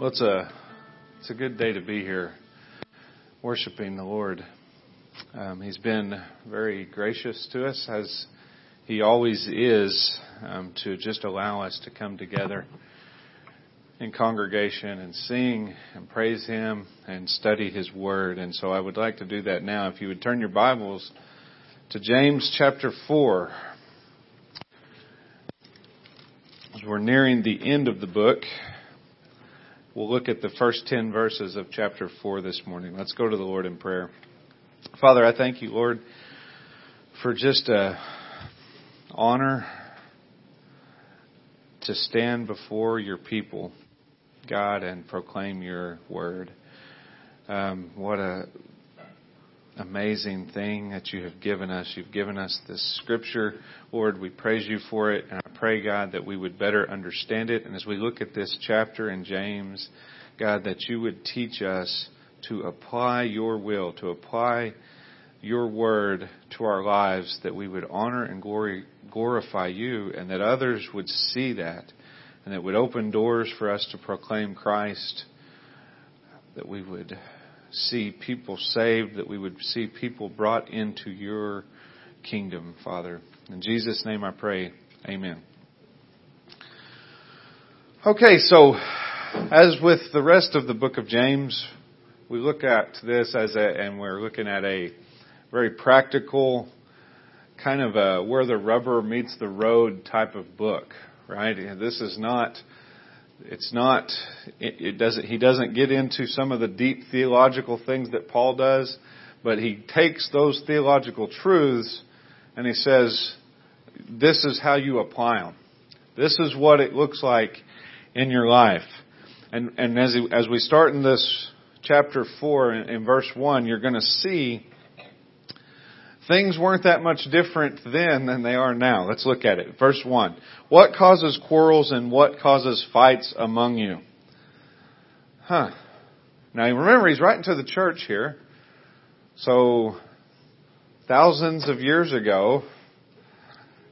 Well, it's a it's a good day to be here, worshiping the Lord. Um, he's been very gracious to us, as he always is, um, to just allow us to come together in congregation and sing and praise Him and study His Word. And so I would like to do that now. If you would turn your Bibles to James chapter four. As we're nearing the end of the book, We'll look at the first 10 verses of chapter 4 this morning. Let's go to the Lord in prayer. Father, I thank you, Lord, for just a honor to stand before your people, God, and proclaim your word. Um, what a amazing thing that you have given us. You've given us this scripture. Lord, we praise you for it. And I pray, God, that we would better understand it. And as we look at this chapter in James, God, that you would teach us to apply your will, to apply your word to our lives, that we would honor and glory, glorify you, and that others would see that, and that would open doors for us to proclaim Christ, that we would see people saved, that we would see people brought into your kingdom, Father. In Jesus' name I pray. Amen. Okay, so as with the rest of the book of James, we look at this as a, and we're looking at a very practical, kind of a where the rubber meets the road type of book, right? This is not it's not it, it doesn't he doesn't get into some of the deep theological things that Paul does, but he takes those theological truths and he says this is how you apply them. This is what it looks like in your life. And and as as we start in this chapter 4 in, in verse 1, you're going to see Things weren't that much different then than they are now. Let's look at it. Verse 1. What causes quarrels and what causes fights among you? Huh. Now remember, he's writing to the church here. So, thousands of years ago,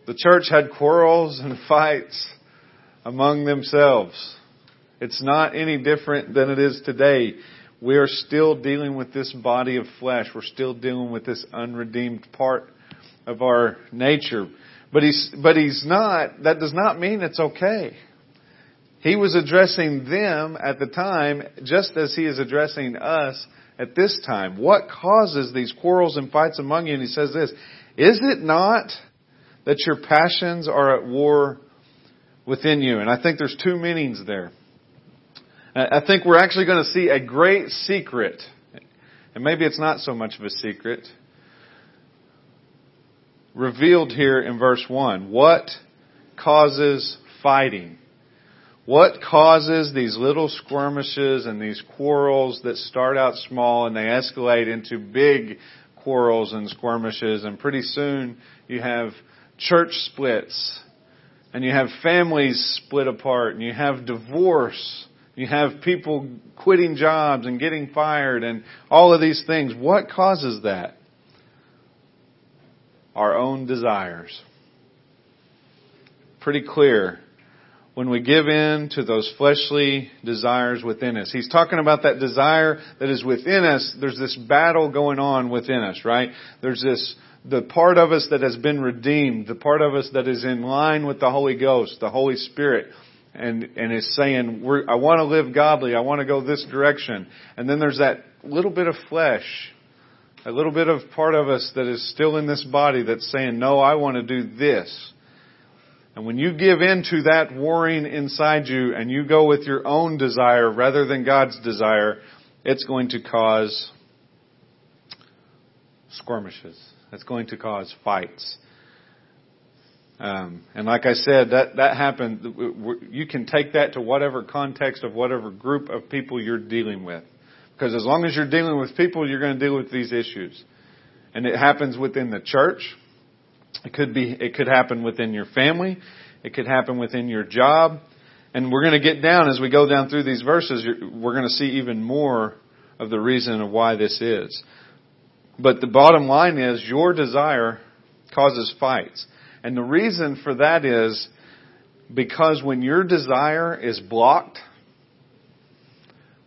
the church had quarrels and fights among themselves. It's not any different than it is today we are still dealing with this body of flesh. We're still dealing with this unredeemed part of our nature. But he's, but he's not, that does not mean it's okay. He was addressing them at the time just as he is addressing us at this time. What causes these quarrels and fights among you? And he says this, is it not that your passions are at war within you? And I think there's two meanings there. I think we're actually going to see a great secret. And maybe it's not so much of a secret. Revealed here in verse 1. What causes fighting? What causes these little skirmishes and these quarrels that start out small and they escalate into big quarrels and skirmishes and pretty soon you have church splits and you have families split apart and you have divorce you have people quitting jobs and getting fired and all of these things. What causes that? Our own desires. Pretty clear when we give in to those fleshly desires within us. He's talking about that desire that is within us. There's this battle going on within us, right? There's this, the part of us that has been redeemed, the part of us that is in line with the Holy Ghost, the Holy Spirit and and is saying, I want to live godly. I want to go this direction. And then there's that little bit of flesh, a little bit of part of us that is still in this body that's saying, no, I want to do this. And when you give in to that warring inside you and you go with your own desire rather than God's desire, it's going to cause skirmishes. It's going to cause fights. Um, and like I said, that that happened. You can take that to whatever context of whatever group of people you're dealing with, because as long as you're dealing with people, you're going to deal with these issues. And it happens within the church. It could be. It could happen within your family. It could happen within your job. And we're going to get down as we go down through these verses. We're going to see even more of the reason of why this is. But the bottom line is your desire causes fights. And the reason for that is because when your desire is blocked,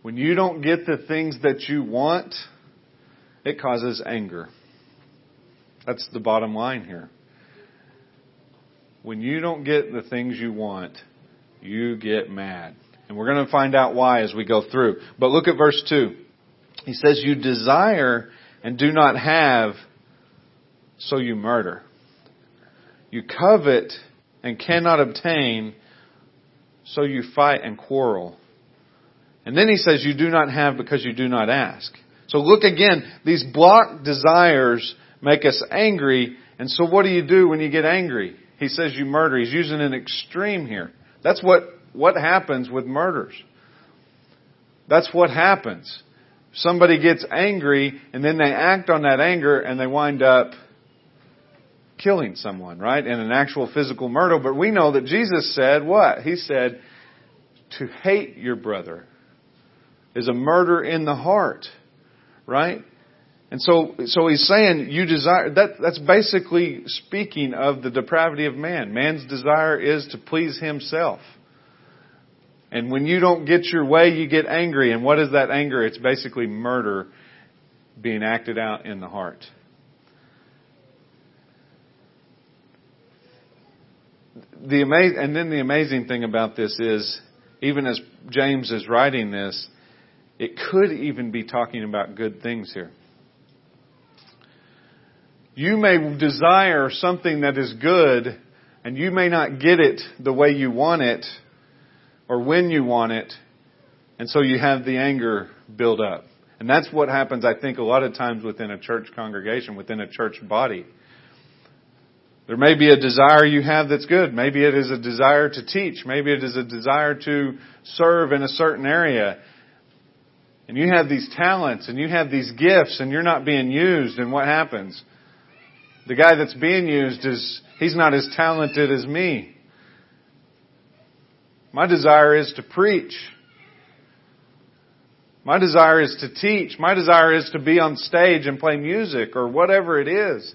When you don't get the things that you want, it causes anger. That's the bottom line here. When you don't get the things you want, you get mad. And we're going to find out why as we go through. But look at verse 2. He says, You desire and do not have, so you murder. You covet and cannot obtain, so you fight and quarrel. And then he says, You do not have because you do not ask. So look again, these blocked desires make us angry. And so what do you do when you get angry? He says you murder. He's using an extreme here. That's what, what happens with murders. That's what happens. Somebody gets angry and then they act on that anger and they wind up killing someone, right? In an actual physical murder. But we know that Jesus said what? He said, to hate your brother is a murder in the heart, right? And so, so he's saying you desire, that, that's basically speaking of the depravity of man. Man's desire is to please himself. And when you don't get your way, you get angry. And what is that anger? It's basically murder being acted out in the heart. The amaz- and then the amazing thing about this is, even as James is writing this, it could even be talking about good things here. You may desire something that is good, and you may not get it the way you want it, or when you want it, and so you have the anger build up. And that's what happens, I think, a lot of times within a church congregation, within a church body. There may be a desire you have that's good. Maybe it is a desire to teach. Maybe it is a desire to serve in a certain area. And you have these talents and you have these gifts and you're not being used and what happens? The guy that's being used is, he's not as talented as me. My desire is to preach. My desire is to teach. My desire is to be on stage and play music or whatever it is.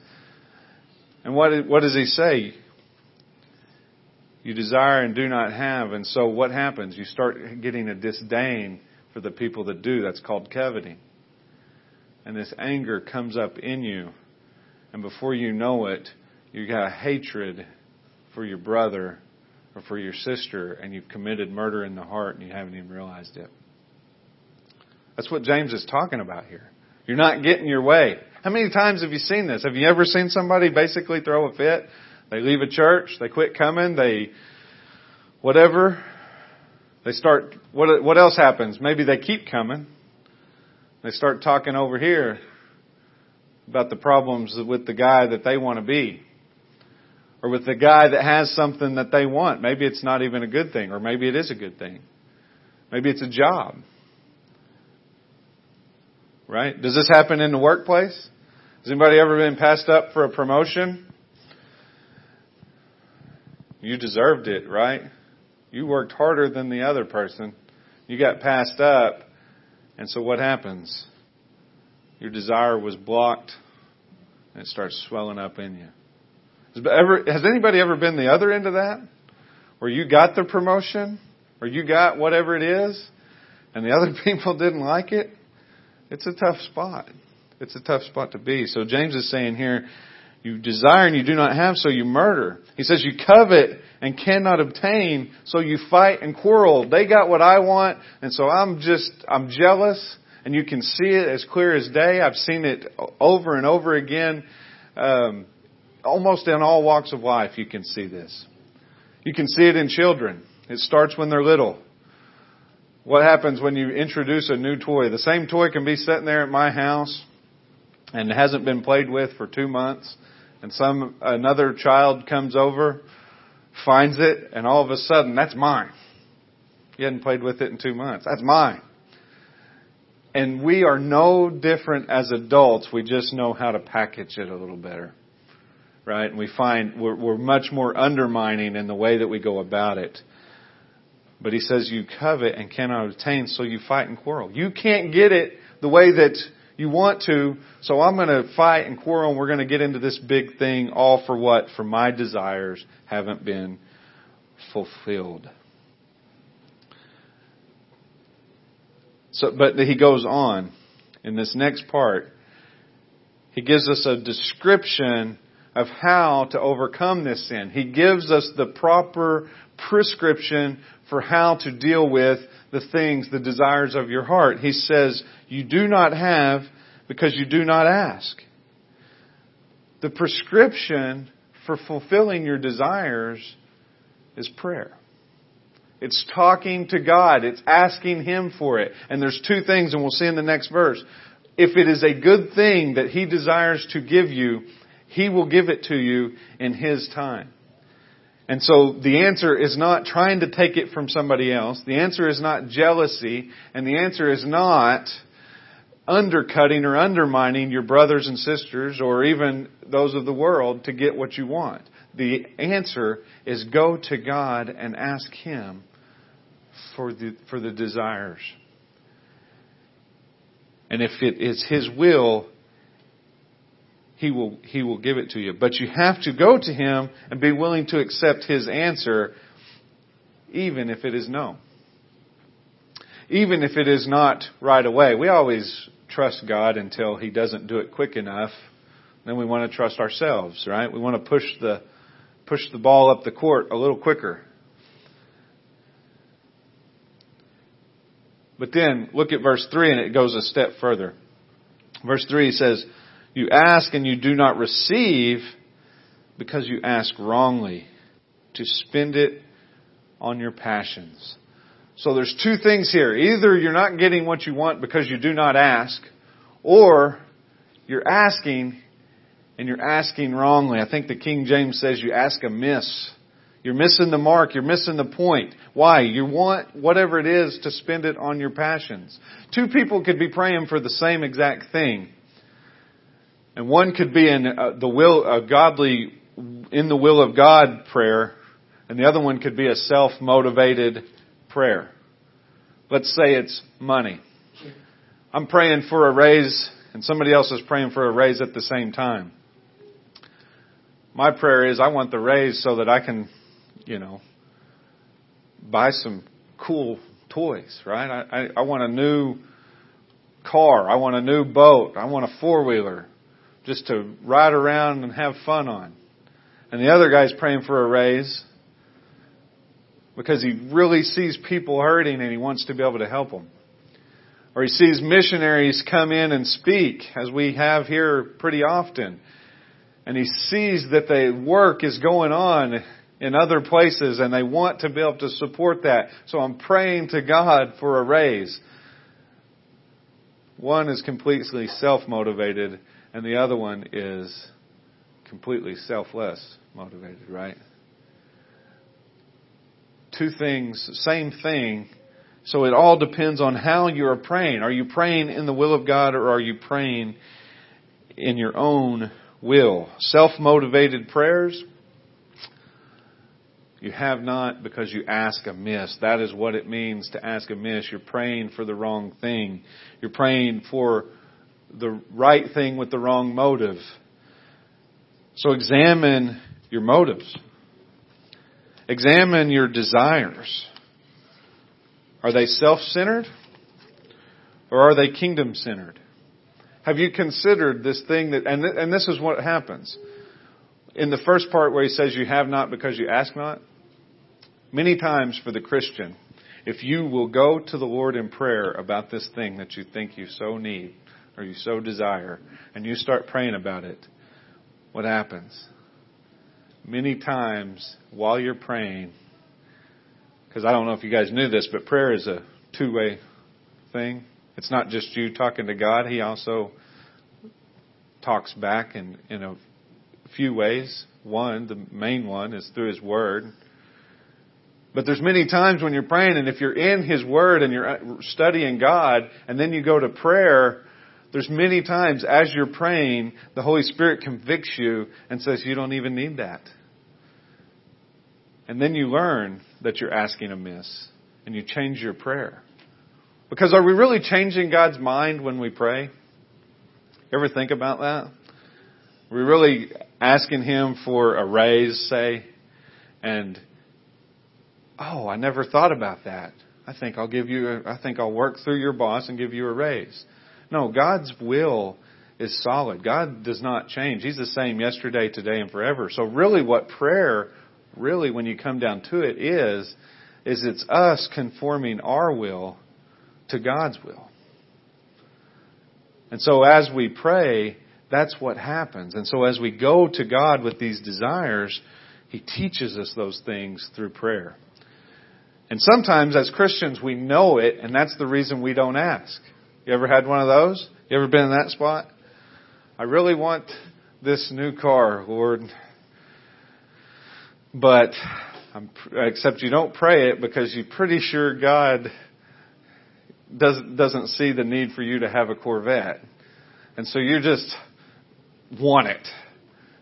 And what, what does he say? You desire and do not have. And so what happens? You start getting a disdain for the people that do. That's called coveting. And this anger comes up in you. And before you know it, you got a hatred for your brother or for your sister, and you've committed murder in the heart and you haven't even realized it. That's what James is talking about here. You're not getting your way. How many times have you seen this? Have you ever seen somebody basically throw a fit? They leave a church, they quit coming, they whatever. They start what what else happens? Maybe they keep coming. They start talking over here about the problems with the guy that they want to be. Or with the guy that has something that they want. Maybe it's not even a good thing, or maybe it is a good thing. Maybe it's a job. Right? Does this happen in the workplace? Has anybody ever been passed up for a promotion? You deserved it, right? You worked harder than the other person. You got passed up. And so what happens? Your desire was blocked and it starts swelling up in you. Has, ever, has anybody ever been the other end of that? Where you got the promotion or you got whatever it is and the other people didn't like it? It's a tough spot. It's a tough spot to be. So James is saying here, you desire and you do not have, so you murder. He says you covet and cannot obtain, so you fight and quarrel. They got what I want, and so I'm just, I'm jealous, and you can see it as clear as day. I've seen it over and over again. Um, almost in all walks of life, you can see this. You can see it in children. It starts when they're little. What happens when you introduce a new toy? The same toy can be sitting there at my house and hasn't been played with for two months, and some another child comes over, finds it, and all of a sudden that's mine. You hadn't played with it in two months. That's mine. And we are no different as adults. We just know how to package it a little better right? And we find we're, we're much more undermining in the way that we go about it. But he says you covet and cannot obtain, so you fight and quarrel. You can't get it the way that you want to, so I'm going to fight and quarrel and we're going to get into this big thing all for what? For my desires haven't been fulfilled. So, but he goes on in this next part. He gives us a description of how to overcome this sin. He gives us the proper prescription for how to deal with the things, the desires of your heart. He says, you do not have because you do not ask. The prescription for fulfilling your desires is prayer. It's talking to God. It's asking Him for it. And there's two things, and we'll see in the next verse. If it is a good thing that He desires to give you, He will give it to you in His time. And so the answer is not trying to take it from somebody else. The answer is not jealousy. And the answer is not undercutting or undermining your brothers and sisters or even those of the world to get what you want. The answer is go to God and ask Him for the, for the desires. And if it is His will, He will, He will give it to you. But you have to go to Him and be willing to accept His answer, even if it is no. Even if it is not right away. We always trust God until He doesn't do it quick enough. Then we want to trust ourselves, right? We want to push the, push the ball up the court a little quicker. But then look at verse 3 and it goes a step further. Verse 3 says, You ask and you do not receive because you ask wrongly to spend it on your passions. So there's two things here. Either you're not getting what you want because you do not ask, or you're asking and you're asking wrongly. I think the King James says you ask amiss. You're missing the mark. You're missing the point. Why? You want whatever it is to spend it on your passions. Two people could be praying for the same exact thing. And one could be in uh, the will, a godly, in the will of God prayer, and the other one could be a self-motivated prayer. Let's say it's money. I'm praying for a raise, and somebody else is praying for a raise at the same time. My prayer is I want the raise so that I can you know, buy some cool toys, right? I, I, I want a new car. I want a new boat. I want a four wheeler just to ride around and have fun on. And the other guy's praying for a raise because he really sees people hurting and he wants to be able to help them. Or he sees missionaries come in and speak, as we have here pretty often. And he sees that the work is going on in other places and they want to be able to support that. So I'm praying to God for a raise. One is completely self-motivated and the other one is completely selfless motivated, right? Two things, same thing. So it all depends on how you are praying. Are you praying in the will of God or are you praying in your own will? Self-motivated prayers you have not because you ask amiss. That is what it means to ask amiss. You're praying for the wrong thing. You're praying for the right thing with the wrong motive. So examine your motives. Examine your desires. Are they self-centered? Or are they kingdom-centered? Have you considered this thing that, and, th- and this is what happens in the first part where he says you have not because you ask not, many times for the Christian, if you will go to the Lord in prayer about this thing that you think you so need or you so desire, and you start praying about it, what happens? Many times while you're praying, because I don't know if you guys knew this, but prayer is a two way thing. It's not just you talking to God, He also talks back in, in a few ways. One, the main one, is through His Word. But there's many times when you're praying, and if you're in His Word and you're uh, studying God, and then you go to prayer, there's many times as you're praying, the Holy Spirit convicts you and says, You don't even need that. And then you learn that you're asking amiss, and you change your prayer. Because are we really changing God's mind when we pray? Ever think about that? We're really asking Him for a raise, say, and, oh, I never thought about that. I think I'll give you, a, I think I'll work through your boss and give you a raise. No, God's will is solid. God does not change. He's the same yesterday, today, and forever. So really what prayer, really when you come down to it is, is it's us conforming our will to God's will. And so as we pray, that's what happens. And so as we go to God with these desires, He teaches us those things through prayer. And sometimes as Christians we know it and that's the reason we don't ask. You ever had one of those? You ever been in that spot? I really want this new car, Lord. But I'm, except you don't pray it because you're pretty sure God doesn't doesn't see the need for you to have a Corvette, and so you just want it,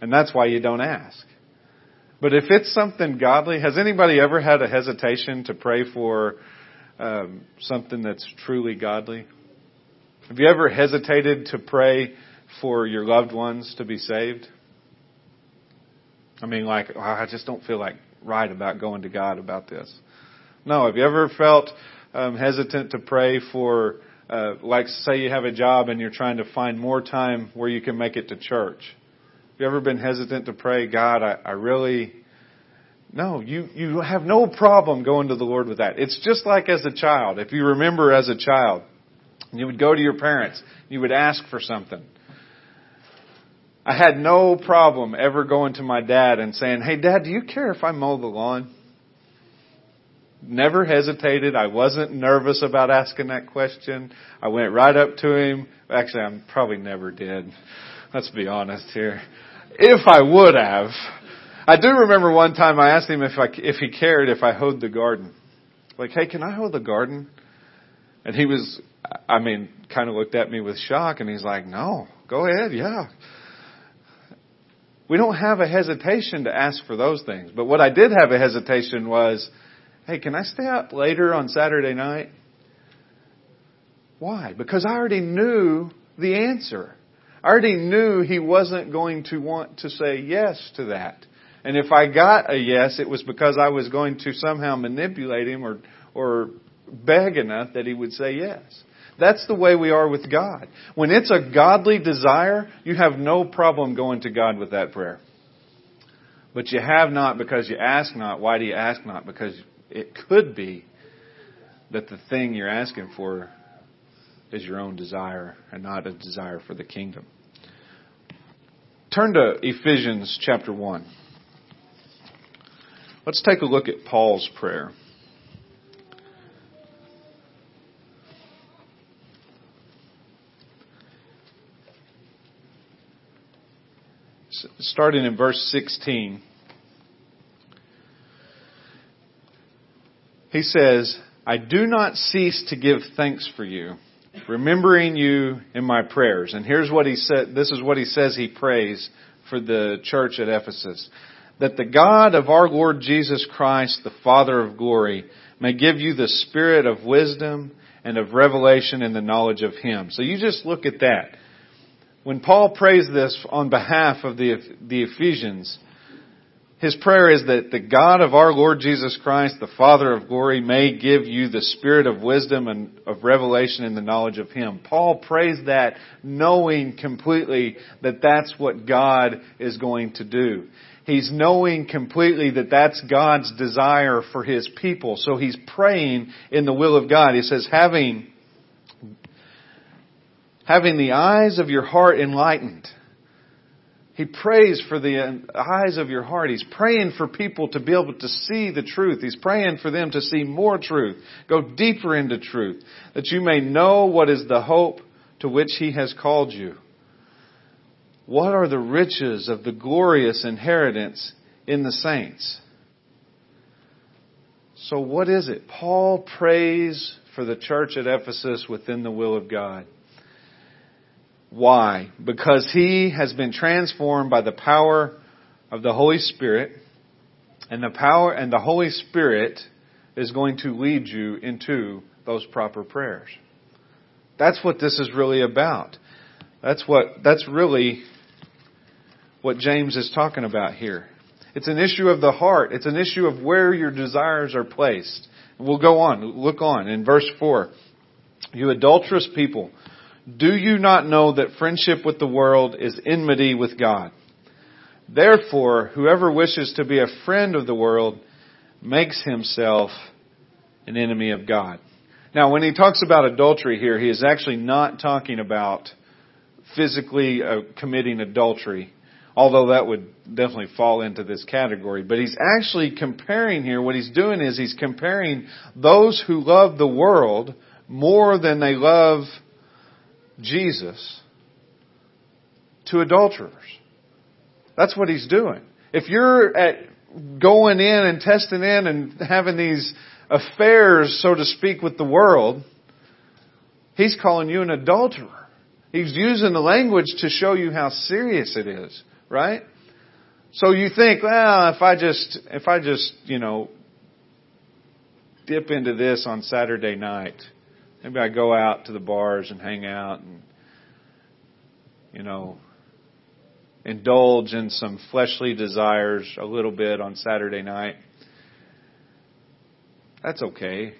and that's why you don't ask. But if it's something godly, has anybody ever had a hesitation to pray for um, something that's truly godly? Have you ever hesitated to pray for your loved ones to be saved? I mean, like, oh, I just don't feel like right about going to God about this. No, have you ever felt um, hesitant to pray for, uh, like, say you have a job and you're trying to find more time where you can make it to church? Have you ever been hesitant to pray, God, I, I really, no, you, you have no problem going to the Lord with that. It's just like as a child. If you remember as a child, you would go to your parents, you would ask for something. I had no problem ever going to my dad and saying, Hey dad, do you care if I mow the lawn? Never hesitated. I wasn't nervous about asking that question. I went right up to him. Actually, I probably never did. Let's be honest here. If I would have, I do remember one time I asked him if I, if he cared if I hoed the garden. Like, hey, can I hoe the garden? And he was, I mean, kind of looked at me with shock and he's like, no, go ahead, yeah. We don't have a hesitation to ask for those things. But what I did have a hesitation was, hey, can I stay up later on Saturday night? Why? Because I already knew the answer. I already knew he wasn't going to want to say yes to that. And if I got a yes, it was because I was going to somehow manipulate him or, or beg enough that he would say yes. That's the way we are with God. When it's a godly desire, you have no problem going to God with that prayer. But you have not because you ask not. Why do you ask not? Because it could be that the thing you're asking for is your own desire and not a desire for the kingdom. Turn to Ephesians chapter 1. Let's take a look at Paul's prayer. Starting in verse 16. He says, I do not cease to give thanks for you, remembering you in my prayers. And here's what he said, this is what he says he prays for the church at Ephesus. That the God of our Lord Jesus Christ, the Father of glory, may give you the spirit of wisdom and of revelation in the knowledge of Him. So you just look at that. When Paul prays this on behalf of the, the Ephesians, his prayer is that the God of our Lord Jesus Christ, the Father of glory, may give you the spirit of wisdom and of revelation in the knowledge of Him. Paul prays that knowing completely that that's what God is going to do. He's knowing completely that that's God's desire for His people. So he's praying in the will of God. He says, having, having the eyes of your heart enlightened he prays for the eyes of your heart. He's praying for people to be able to see the truth. He's praying for them to see more truth, go deeper into truth, that you may know what is the hope to which He has called you. What are the riches of the glorious inheritance in the saints? So what is it? Paul prays for the church at Ephesus within the will of God. Why? Because he has been transformed by the power of the Holy Spirit, and the power and the Holy Spirit is going to lead you into those proper prayers. That's what this is really about. That's what that's really what James is talking about here. It's an issue of the heart. It's an issue of where your desires are placed. We'll go on. Look on. In verse 4. You adulterous people, do you not know that friendship with the world is enmity with God? Therefore, whoever wishes to be a friend of the world makes himself an enemy of God. Now, when he talks about adultery here, he is actually not talking about physically uh, committing adultery, although that would definitely fall into this category. But he's actually comparing here, what he's doing is he's comparing those who love the world more than they love Jesus to adulterers. That's what he's doing. If you're at going in and testing in and having these affairs, so to speak, with the world, he's calling you an adulterer. He's using the language to show you how serious it is, right? So you think, well, if I just, if I just, you know, dip into this on Saturday night, maybe I go out to the bars and hang out and, you know, indulge in some fleshly desires a little bit on Saturday night. That's okay.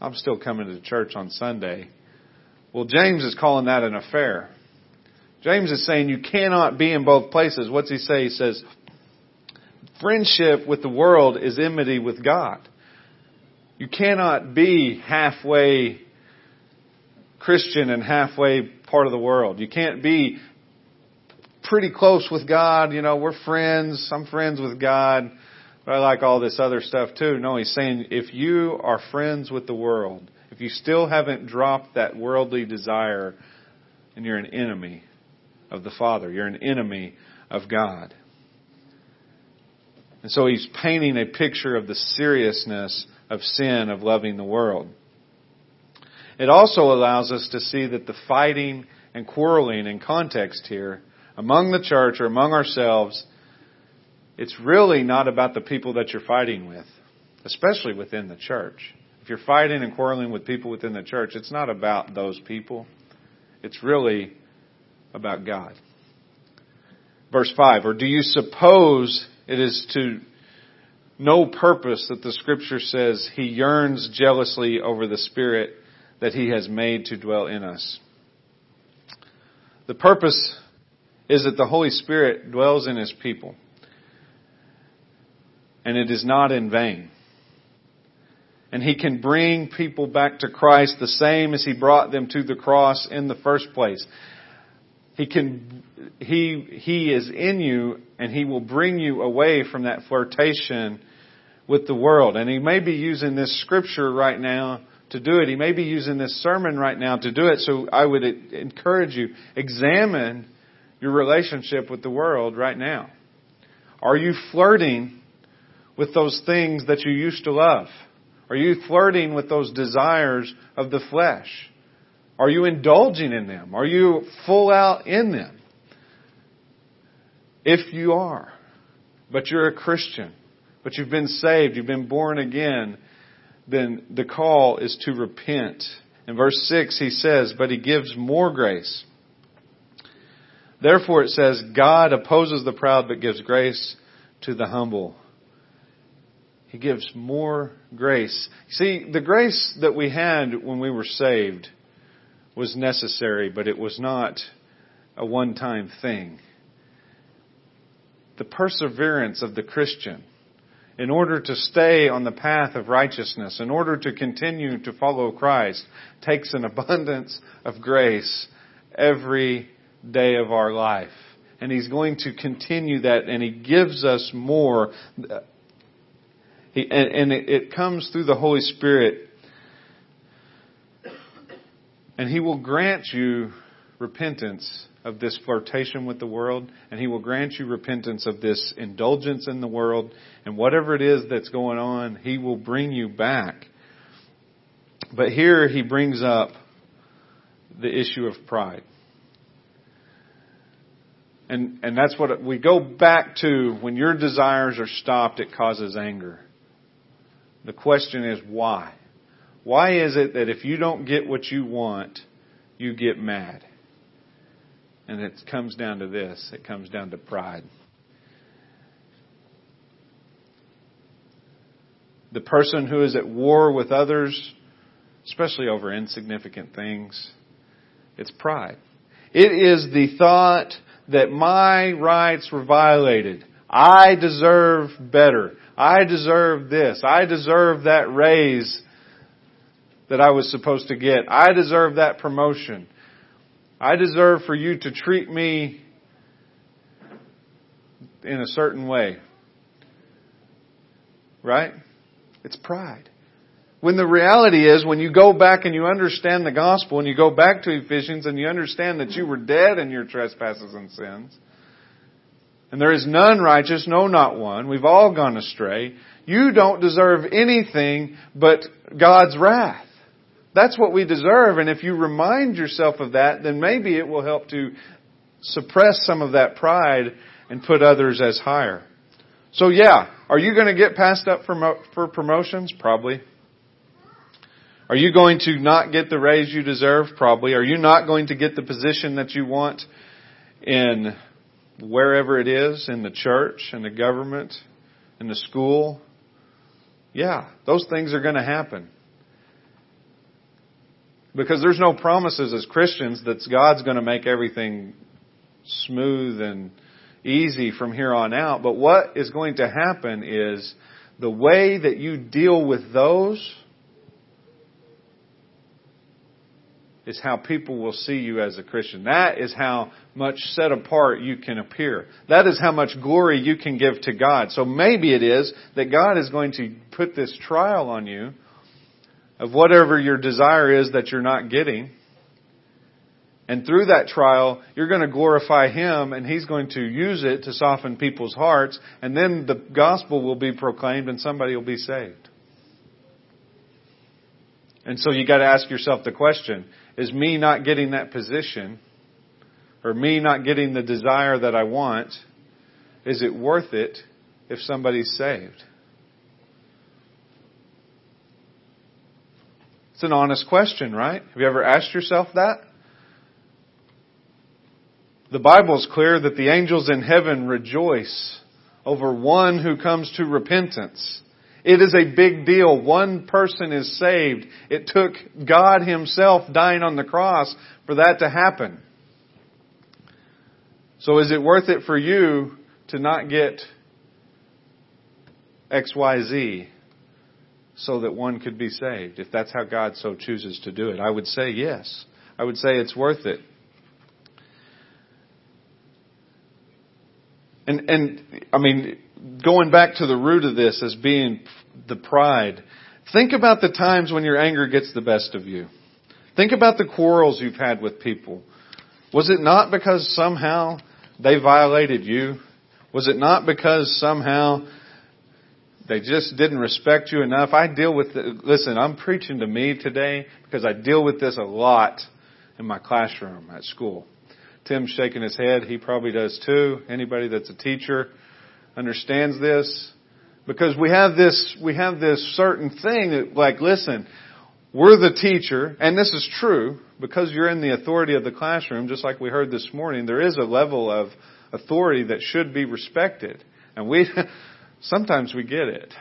I'm still coming to church on Sunday. Well, James is calling that an affair. James is saying you cannot be in both places. What's he say? He says, friendship with the world is enmity with God. You cannot be halfway Christian and halfway part of the world. You can't be pretty close with God. You know, we're friends. I'm friends with God. But I like all this other stuff too. No, he's saying if you are friends with the world, if you still haven't dropped that worldly desire, and you're an enemy of the Father, you're an enemy of God. And so he's painting a picture of the seriousness of sin, of loving the world. It also allows us to see that the fighting and quarreling in context here among the church or among ourselves, it's really not about the people that you're fighting with, especially within the church. If you're fighting and quarreling with people within the church, it's not about those people. It's really about God. Verse 5 Or do you suppose it is to no purpose that the scripture says he yearns jealously over the Spirit that he has made to dwell in us? The purpose is that the Holy Spirit dwells in His people. And it is not in vain. And He can bring people back to Christ the same as He brought them to the cross in the first place. He can, He, He is in you and He will bring you away from that flirtation with the world. And He may be using this scripture right now to do it. He may be using this sermon right now to do it. So I would encourage you, examine your relationship with the world right now? Are you flirting with those things that you used to love? Are you flirting with those desires of the flesh? Are you indulging in them? Are you full out in them? If you are, but you're a Christian, but you've been saved, you've been born again, then the call is to repent. In verse 6, he says, But he gives more grace. Therefore it says, God opposes the proud but gives grace to the humble. He gives more grace. See, the grace that we had when we were saved was necessary, but it was not a one time thing. The perseverance of the Christian, in order to stay on the path of righteousness, in order to continue to follow Christ, takes an abundance of grace every day of our life. And He's going to continue that, and He gives us more. He, and, it comes through the Holy Spirit. And He will grant you repentance of this flirtation with the world, and He will grant you repentance of this indulgence in the world, and whatever it is that's going on, He will bring you back. But here He brings up the issue of pride. And, and that's what we go back to when your desires are stopped, it causes anger. The question is why? Why is it that if you don't get what you want, you get mad? And it comes down to this it comes down to pride. the person who is at war with others, especially over insignificant things. It's pride. It is the thought that my rights were violated. I deserve better. I deserve this. I deserve that raise that I was supposed to get. I deserve that promotion. I deserve for you to treat me in a certain way. Right? It's pride. When the reality is, when you go back and you understand the gospel and you go back to Ephesians and you understand that you were dead in your trespasses and sins, and there is none righteous, no, not one. We've all gone astray. You don't deserve anything but God's wrath. That's what we deserve, and if you remind yourself of that, then maybe it will help to suppress some of that pride and put others as higher. So yeah, are you going to get passed up for, for promotions? Probably. Are you going to not get the raise you deserve? Probably. Are you not going to get the position that you want in wherever it is, in the church, in the government, in the school? Yeah, those things are going to happen. Because there's no promises as Christians that God's going to make everything smooth and easy from here on out. But what is going to happen is the way that you deal with those is how people will see you as a Christian. That is how much set apart you can appear. That is how much glory you can give to God. So maybe it is that God is going to put this trial on you of whatever your desire is that you're not getting. And through that trial, you're going to glorify Him and He's going to use it to soften people's hearts and then the gospel will be proclaimed and somebody will be saved. And so you got to ask yourself the question, is me not getting that position or me not getting the desire that I want, is it worth it if somebody's saved? It's an honest question, right? Have you ever asked yourself that? The Bible is clear that the angels in heaven rejoice over one who comes to repentance. It is a big deal. One person is saved. It took God Himself dying on the cross for that to happen. So is it worth it for you to not get XYZ so that one could be saved? If that's how God so chooses to do it. I would say yes. I would say it's worth it. And, and, I mean, going back to the root of this as being the pride, think about the times when your anger gets the best of you. Think about the quarrels you've had with people. Was it not because somehow they violated you? Was it not because somehow they just didn't respect you enough? I deal with it. Listen, I'm preaching to me today because I deal with this a lot in my classroom at school. Tim's shaking his head. He probably does too. Anybody that's a teacher understands this. Because we have this, we have this certain thing that, like, listen, we're the teacher, and this is true, because you're in the authority of the classroom, just like we heard this morning, there is a level of authority that should be respected. And we, sometimes we get it.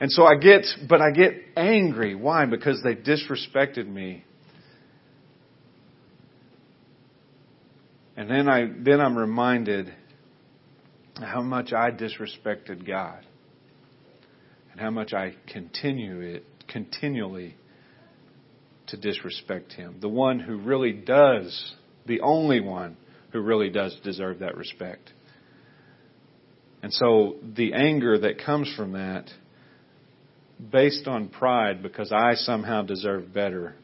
And so I get, but I get angry. Why? Because they disrespected me And then I then I'm reminded how much I disrespected God and how much I continue it continually to disrespect him. The one who really does, the only one who really does deserve that respect. And so the anger that comes from that based on pride because I somehow deserve better.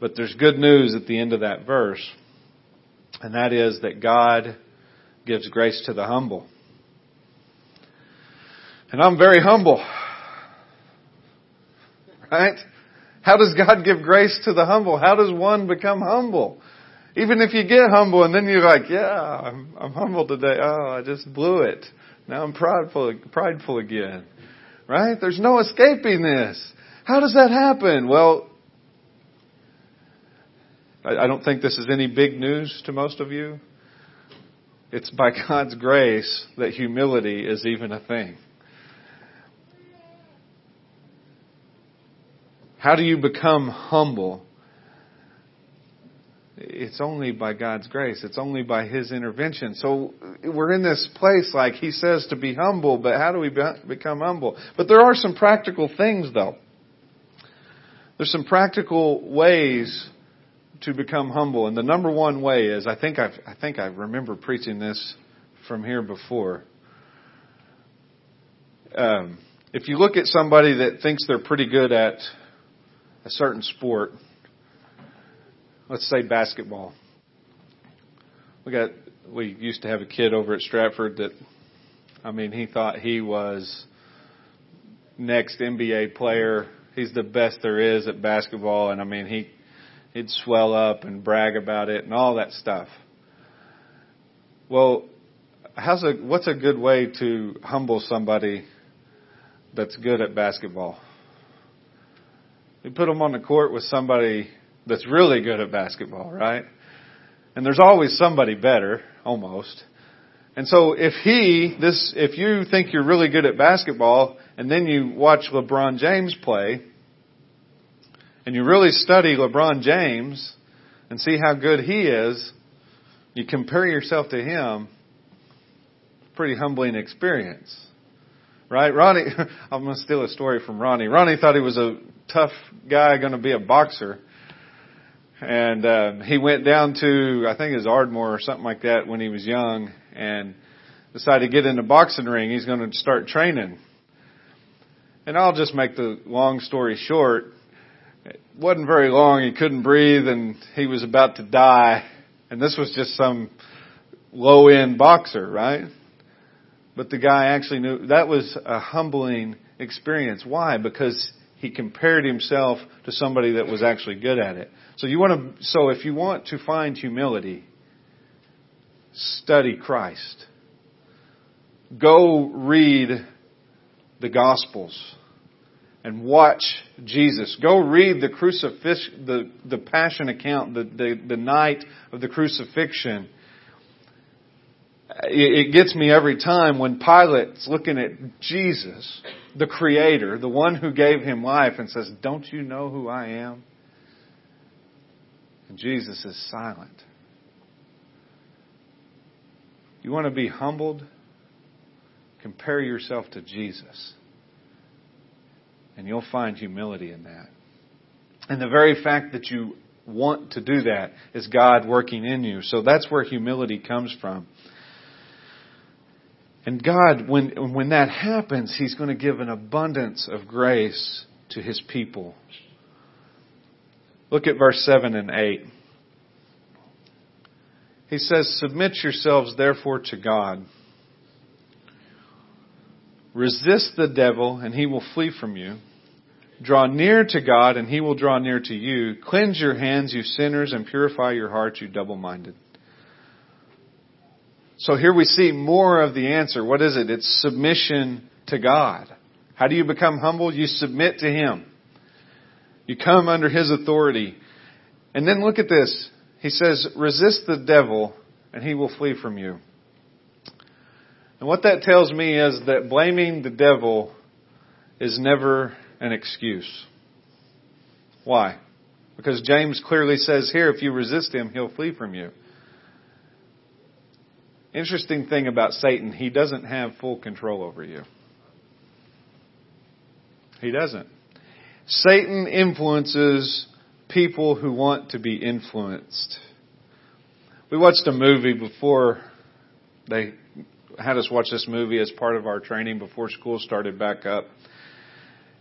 But there's good news at the end of that verse and that is that God gives grace to the humble. And I'm very humble. Right? How does God give grace to the humble? How does one become humble? Even if you get humble and then you're like, yeah, I'm, I'm humble today. Oh, I just blew it. Now I'm prideful, prideful again. Right? There's no escaping this. How does that happen? Well, I, I don't think this is any big news to most of you. It's by God's grace that humility is even a thing. How do you become humble? It's only by God's grace. It's only by His intervention. So we're in this place like He says to be humble, but how do we become humble? But there are some practical things though. There's some practical ways to become humble. And the number one way is, I think i I think I remember preaching this from here before. Um, if you look at somebody that thinks they're pretty good at a certain sport, let's say basketball. We got we used to have a kid over at Stratford that I mean he thought he was next NBA player. He's the best there is at basketball and I mean he he'd swell up and brag about it and all that stuff. Well, how's a what's a good way to humble somebody that's good at basketball? You put them on the court with somebody that's really good at basketball, right? And there's always somebody better, almost. And so if he, this, if you think you're really good at basketball and then you watch LeBron James play and you really study LeBron James and see how good he is, you compare yourself to him, pretty humbling experience. Right? Ronnie, I'm going to steal a story from Ronnie. Ronnie thought he was a tough guy going to be a boxer and uh, he went down to I think it was Ardmore or something like that when he was young, and decided to get in the boxing ring. He's going to start training. And I'll just make the long story short. It wasn't very long. He couldn't breathe, and he was about to die. And this was just some low end boxer, right? But the guy actually knew that was a humbling experience. Why? Because he compared himself to somebody that was actually good at it. So you want to, so if you want to find humility, study Christ. Go read the Gospels and watch Jesus. Go read the crucifix, the, the passion account, the, the, the night of the crucifixion. It, it gets me every time when Pilate's looking at Jesus, the Creator, the one who gave him life, and says, Don't you know who I am? And Jesus is silent. You want to be humbled? Compare yourself to Jesus. And you'll find humility in that. And the very fact that you want to do that is God working in you. So that's where humility comes from. And God, when, when that happens, He's going to give an abundance of grace to His people. Look at verse 7 and 8. He says, Submit yourselves therefore to God. Resist the devil, and he will flee from you. Draw near to God, and he will draw near to you. Cleanse your hands, you sinners, and purify your hearts, you double minded. So here we see more of the answer. What is it? It's submission to God. How do you become humble? You submit to Him. You come under His authority. And then look at this. He says, resist the devil and he will flee from you. And what that tells me is that blaming the devil is never an excuse. Why? Because James clearly says here, if you resist him, he'll flee from you. Interesting thing about Satan, he doesn't have full control over you. He doesn't. Satan influences people who want to be influenced. We watched a movie before they had us watch this movie as part of our training before school started back up.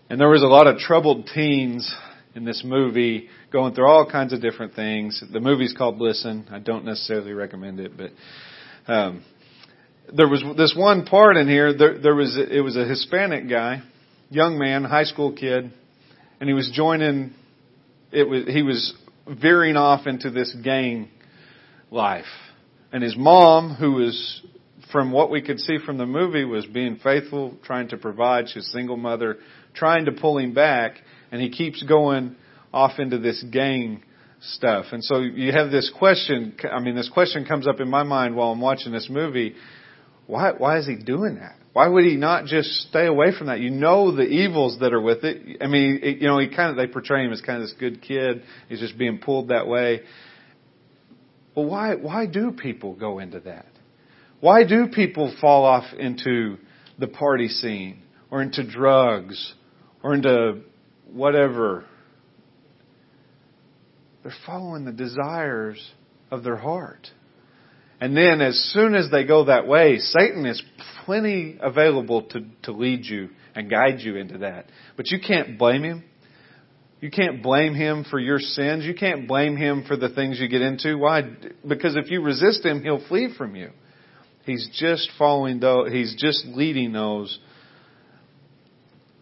And there was a lot of troubled teens in this movie going through all kinds of different things. The movie's called Listen. I don't necessarily recommend it, but um, there was this one part in here. There, there was it was a Hispanic guy, young man, high school kid, and he was joining. It was he was veering off into this gang life, and his mom, who was from what we could see from the movie, was being faithful, trying to provide. She's single mother, trying to pull him back, and he keeps going off into this gang stuff. And so you have this question. I mean, this question comes up in my mind while I'm watching this movie. Why, why is he doing that? Why would he not just stay away from that? You know the evils that are with it. I mean, it, you know, he kind of they portray him as kind of this good kid. He's just being pulled that way. Well, why why do people go into that? Why do people fall off into the party scene or into drugs or into whatever? They're following the desires of their heart. And then as soon as they go that way, Satan is plenty available to, to lead you and guide you into that. But you can't blame him. You can't blame him for your sins. You can't blame him for the things you get into. Why? Because if you resist him, he'll flee from you. He's just following those, he's just leading those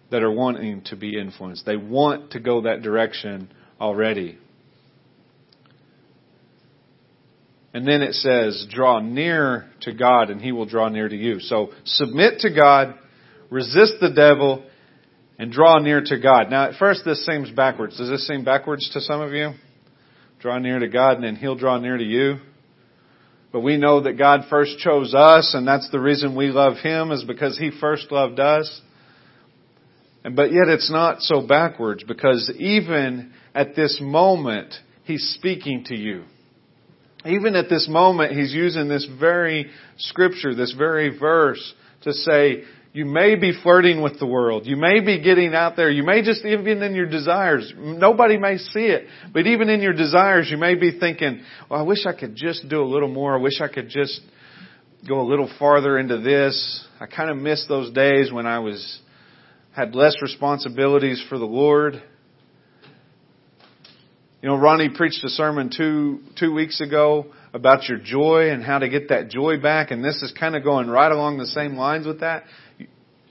that are wanting to be influenced. They want to go that direction already. And then it says, draw near to God and he will draw near to you. So submit to God, resist the devil, and draw near to God. Now at first this seems backwards. Does this seem backwards to some of you? Draw near to God and then he'll draw near to you. But we know that God first chose us and that's the reason we love him is because he first loved us. And but yet it's not so backwards because even at this moment, he's speaking to you even at this moment, he's using this very scripture, this very verse to say, you may be flirting with the world. You may be getting out there. You may just, even in your desires, nobody may see it, but even in your desires, you may be thinking, well, I wish I could just do a little more. I wish I could just go a little farther into this. I kind of miss those days when I was, had less responsibilities for the Lord. You know, Ronnie preached a sermon two, two weeks ago about your joy and how to get that joy back, and this is kind of going right along the same lines with that.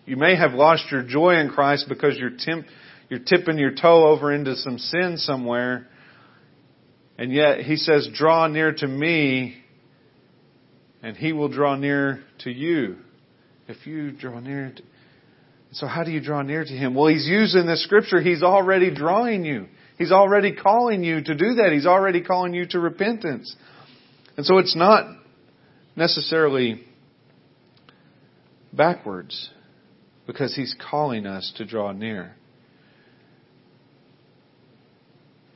You may have lost your joy in Christ because you're, temp, you're tipping your toe over into some sin somewhere, and yet He says, draw near to me, and He will draw near to you. If you draw near to, so how do you draw near to Him? Well, He's using this scripture. He's already drawing you. He's already calling you to do that. He's already calling you to repentance. And so it's not necessarily backwards because he's calling us to draw near.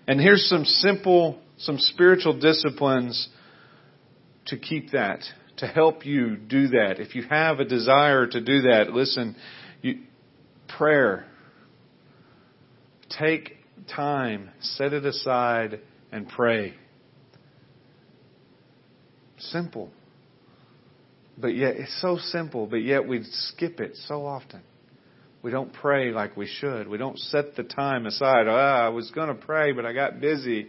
And here's some simple, some spiritual disciplines to keep that, to help you do that. If you have a desire to do that, listen, you, prayer. Take time, set it aside, and pray. Simple. But yet, it's so simple, but yet we skip it so often. We don't pray like we should. We don't set the time aside. Ah, I was going to pray, but I got busy.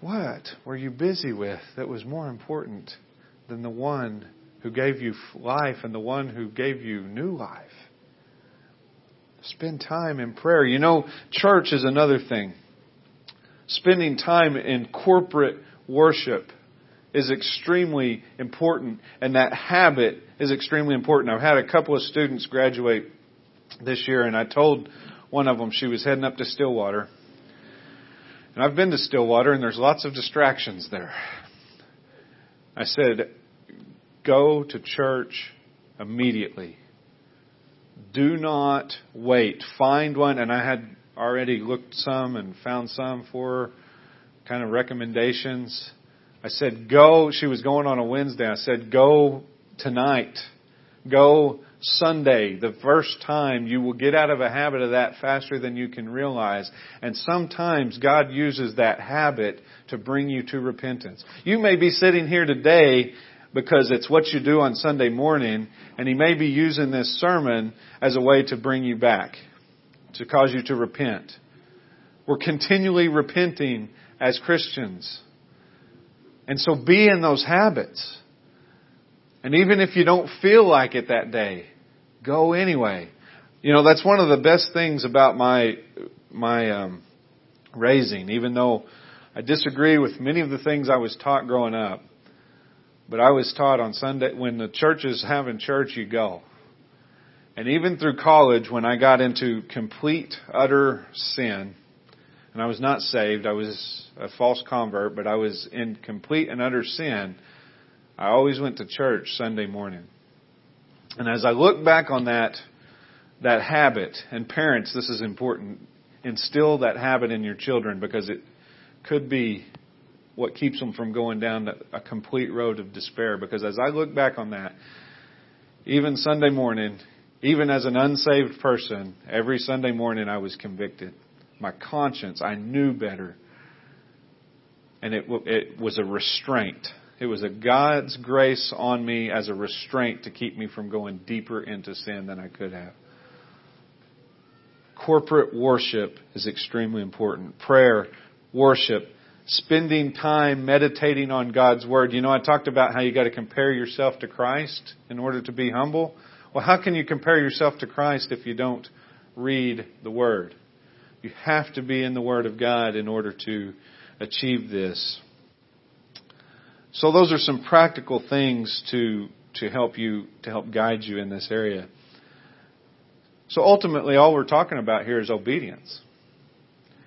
What were you busy with that was more important than the one who gave you life and the one who gave you new life? Spend time in prayer. You know, church is another thing. Spending time in corporate worship is extremely important, and that habit is extremely important. I've had a couple of students graduate this year, and I told one of them she was heading up to Stillwater. And I've been to Stillwater, and there's lots of distractions there. I said, go to church immediately. Do not wait. Find one, and I had already looked some and found some for kind of recommendations. I said, go. She was going on a Wednesday. I said, go tonight. Go Sunday, the first time you will get out of a habit of that faster than you can realize. And sometimes God uses that habit to bring you to repentance. You may be sitting here today because it's what you do on Sunday morning, and He may be using this sermon as a way to bring you back, to cause you to repent. We're continually repenting as Christians. And so be in those habits. And even if you don't feel like it that day, go anyway. You know, that's one of the best things about my, my, um, raising, even though I disagree with many of the things I was taught growing up. But I was taught on Sunday, when the church is having church, you go. And even through college, when I got into complete, utter sin, and I was not saved, I was a false convert, but I was in complete and utter sin, I always went to church Sunday morning. And as I look back on that, that habit, and parents, this is important, instill that habit in your children because it could be what keeps them from going down a complete road of despair. Because as I look back on that, even Sunday morning, even as an unsaved person, every Sunday morning I was convicted. My conscience, I knew better. And it, it was a restraint. It was a God's grace on me as a restraint to keep me from going deeper into sin than I could have. Corporate worship is extremely important. Prayer, worship, spending time meditating on God's Word. You know, I talked about how you got to compare yourself to Christ in order to be humble. Well, how can you compare yourself to Christ if you don't read the Word? You have to be in the Word of God in order to achieve this. So those are some practical things to, to help you, to help guide you in this area. So ultimately all we're talking about here is obedience.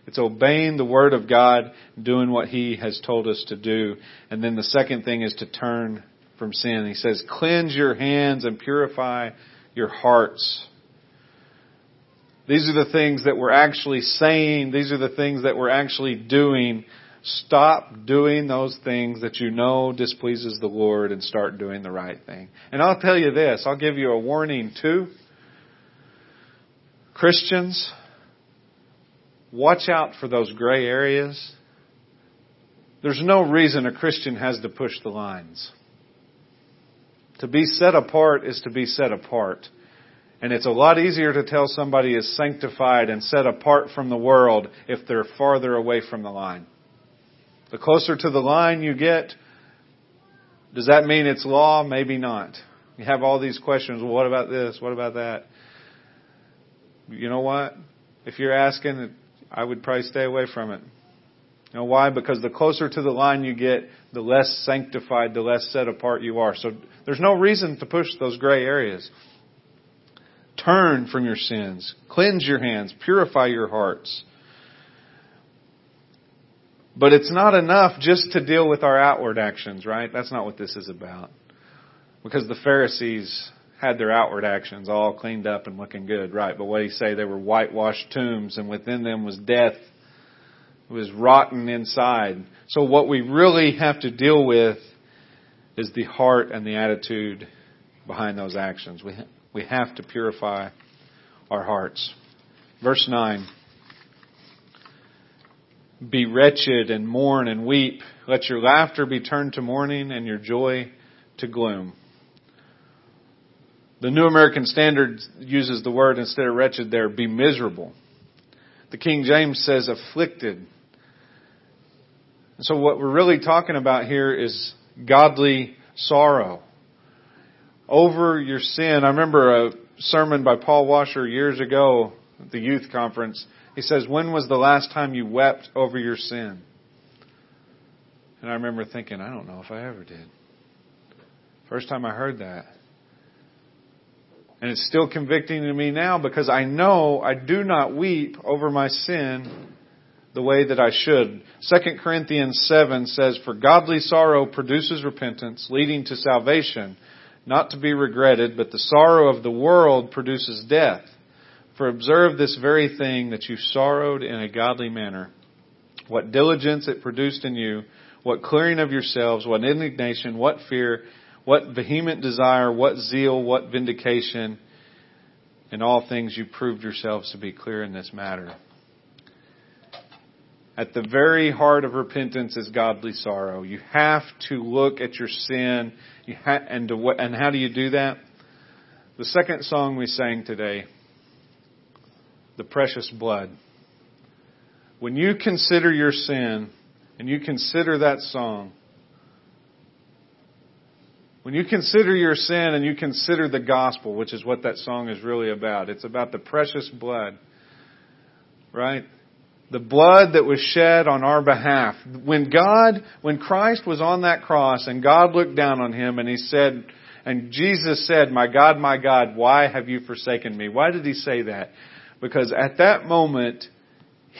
It's obeying the Word of God, doing what He has told us to do. And then the second thing is to turn from sin. He says, cleanse your hands and purify your hearts. These are the things that we're actually saying. These are the things that we're actually doing. Stop doing those things that you know displeases the Lord and start doing the right thing. And I'll tell you this, I'll give you a warning too. Christians, watch out for those gray areas. There's no reason a Christian has to push the lines. To be set apart is to be set apart. And it's a lot easier to tell somebody is sanctified and set apart from the world if they're farther away from the line. The closer to the line you get, does that mean it's law? Maybe not. You have all these questions. Well, what about this? What about that? You know what? If you're asking, I would probably stay away from it. You know why? Because the closer to the line you get, the less sanctified, the less set apart you are. So there's no reason to push those gray areas. Turn from your sins. Cleanse your hands. Purify your hearts. But it's not enough just to deal with our outward actions, right? That's not what this is about. Because the Pharisees had their outward actions all cleaned up and looking good, right? But what you say? They were whitewashed tombs and within them was death. It was rotten inside. So what we really have to deal with is the heart and the attitude behind those actions. We, we have to purify our hearts. Verse 9. Be wretched and mourn and weep. Let your laughter be turned to mourning and your joy to gloom. The New American Standard uses the word instead of wretched there, be miserable. The King James says afflicted. So what we're really talking about here is godly sorrow over your sin. I remember a sermon by Paul Washer years ago at the youth conference. He says, when was the last time you wept over your sin? And I remember thinking, I don't know if I ever did. First time I heard that. And it's still convicting to me now because I know I do not weep over my sin the way that I should. 2 Corinthians 7 says, For godly sorrow produces repentance, leading to salvation, not to be regretted, but the sorrow of the world produces death. For observe this very thing that you sorrowed in a godly manner. What diligence it produced in you, what clearing of yourselves, what indignation, what fear, what vehement desire, what zeal, what vindication. In all things you proved yourselves to be clear in this matter. At the very heart of repentance is godly sorrow. You have to look at your sin, ha- and, and how do you do that? The second song we sang today, the precious blood. When you consider your sin and you consider that song, when you consider your sin and you consider the gospel, which is what that song is really about, it's about the precious blood, right? The blood that was shed on our behalf. When God, when Christ was on that cross and God looked down on him and he said, and Jesus said, My God, my God, why have you forsaken me? Why did he say that? Because at that moment,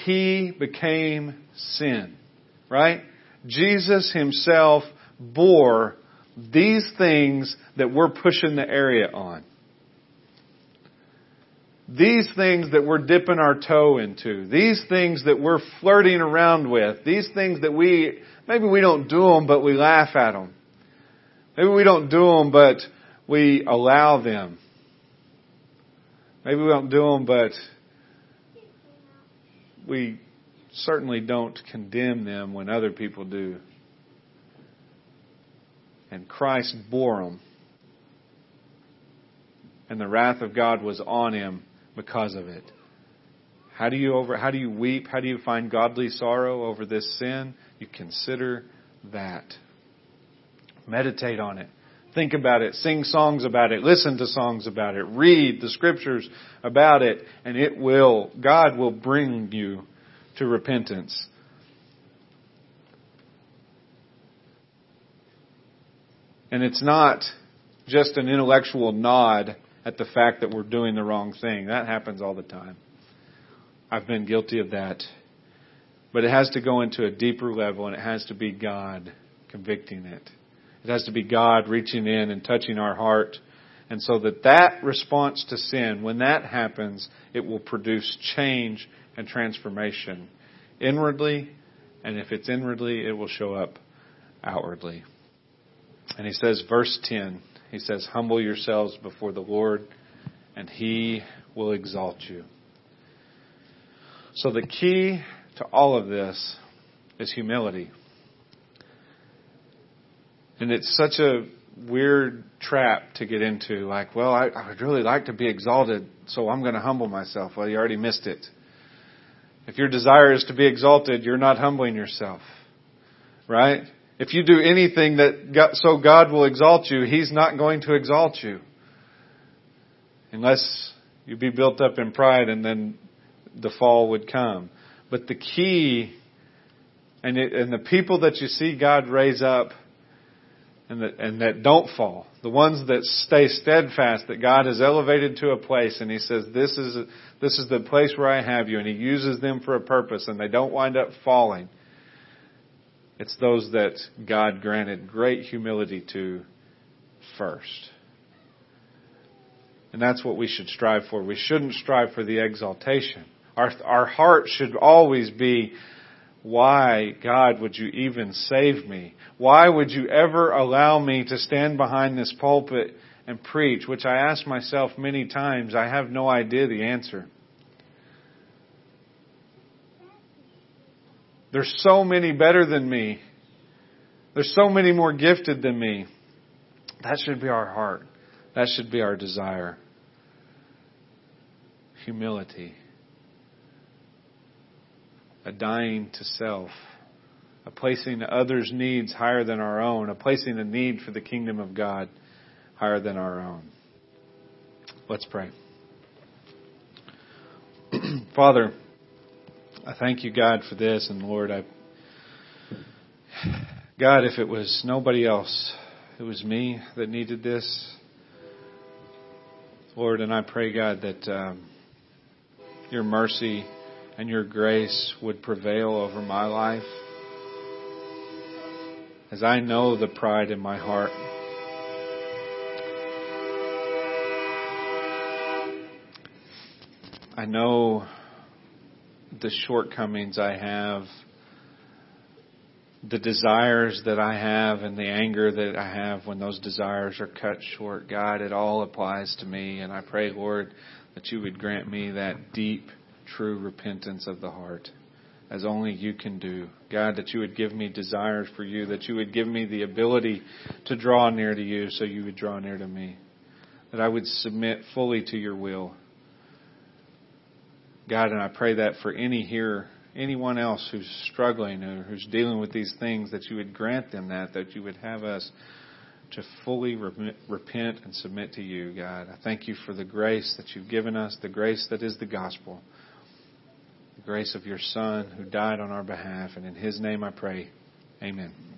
he became sin. Right? Jesus himself bore these things that we're pushing the area on. these things that we're dipping our toe into, these things that we're flirting around with, these things that we, maybe we don't do them, but we laugh at them. Maybe we don't do them, but we allow them. Maybe we don't do them, but we certainly don't condemn them when other people do. And Christ bore them. And the wrath of God was on him because of it. How do you over how do you weep? How do you find godly sorrow over this sin? You consider that. Meditate on it. Think about it. Sing songs about it. Listen to songs about it. Read the scriptures about it. And it will, God will bring you to repentance. And it's not just an intellectual nod at the fact that we're doing the wrong thing. That happens all the time. I've been guilty of that. But it has to go into a deeper level and it has to be God convicting it. It has to be God reaching in and touching our heart. And so that that response to sin, when that happens, it will produce change and transformation inwardly, and if it's inwardly, it will show up outwardly. And he says, verse 10, he says, Humble yourselves before the Lord, and he will exalt you. So the key to all of this is humility. And it's such a weird trap to get into. Like, well, I, I would really like to be exalted, so I'm going to humble myself. Well, you already missed it. If your desire is to be exalted, you're not humbling yourself. Right? If you do anything that God, so God will exalt you, He's not going to exalt you. Unless you be built up in pride and then the fall would come. But the key, and, it, and the people that you see God raise up and that, and that don't fall, the ones that stay steadfast, that God has elevated to a place and He says, this is, this is the place where I have you, and He uses them for a purpose and they don't wind up falling. It's those that God granted great humility to first. And that's what we should strive for. We shouldn't strive for the exaltation. Our, our heart should always be, why, God, would you even save me? Why would you ever allow me to stand behind this pulpit and preach? Which I ask myself many times. I have no idea the answer. There's so many better than me. There's so many more gifted than me. That should be our heart. That should be our desire. Humility. A dying to self. A placing others' needs higher than our own. A placing a need for the kingdom of God higher than our own. Let's pray. Father, I thank you, God, for this. And Lord, I, God, if it was nobody else, it was me that needed this. Lord, and I pray, God, that um, your mercy and your grace would prevail over my life. As I know the pride in my heart. I know the shortcomings I have, the desires that I have, and the anger that I have when those desires are cut short. God, it all applies to me, and I pray, Lord, that you would grant me that deep, true repentance of the heart as only you can do. God, that you would give me desires for you, that you would give me the ability to draw near to you so you would draw near to me, that I would submit fully to your will God, and I pray that for any here, anyone else who's struggling or who's dealing with these things, that you would grant them that, that you would have us to fully repent and submit to you, God. I thank you for the grace that you've given us, the grace that is the gospel, the grace of your Son who died on our behalf. And in his name I pray. Amen.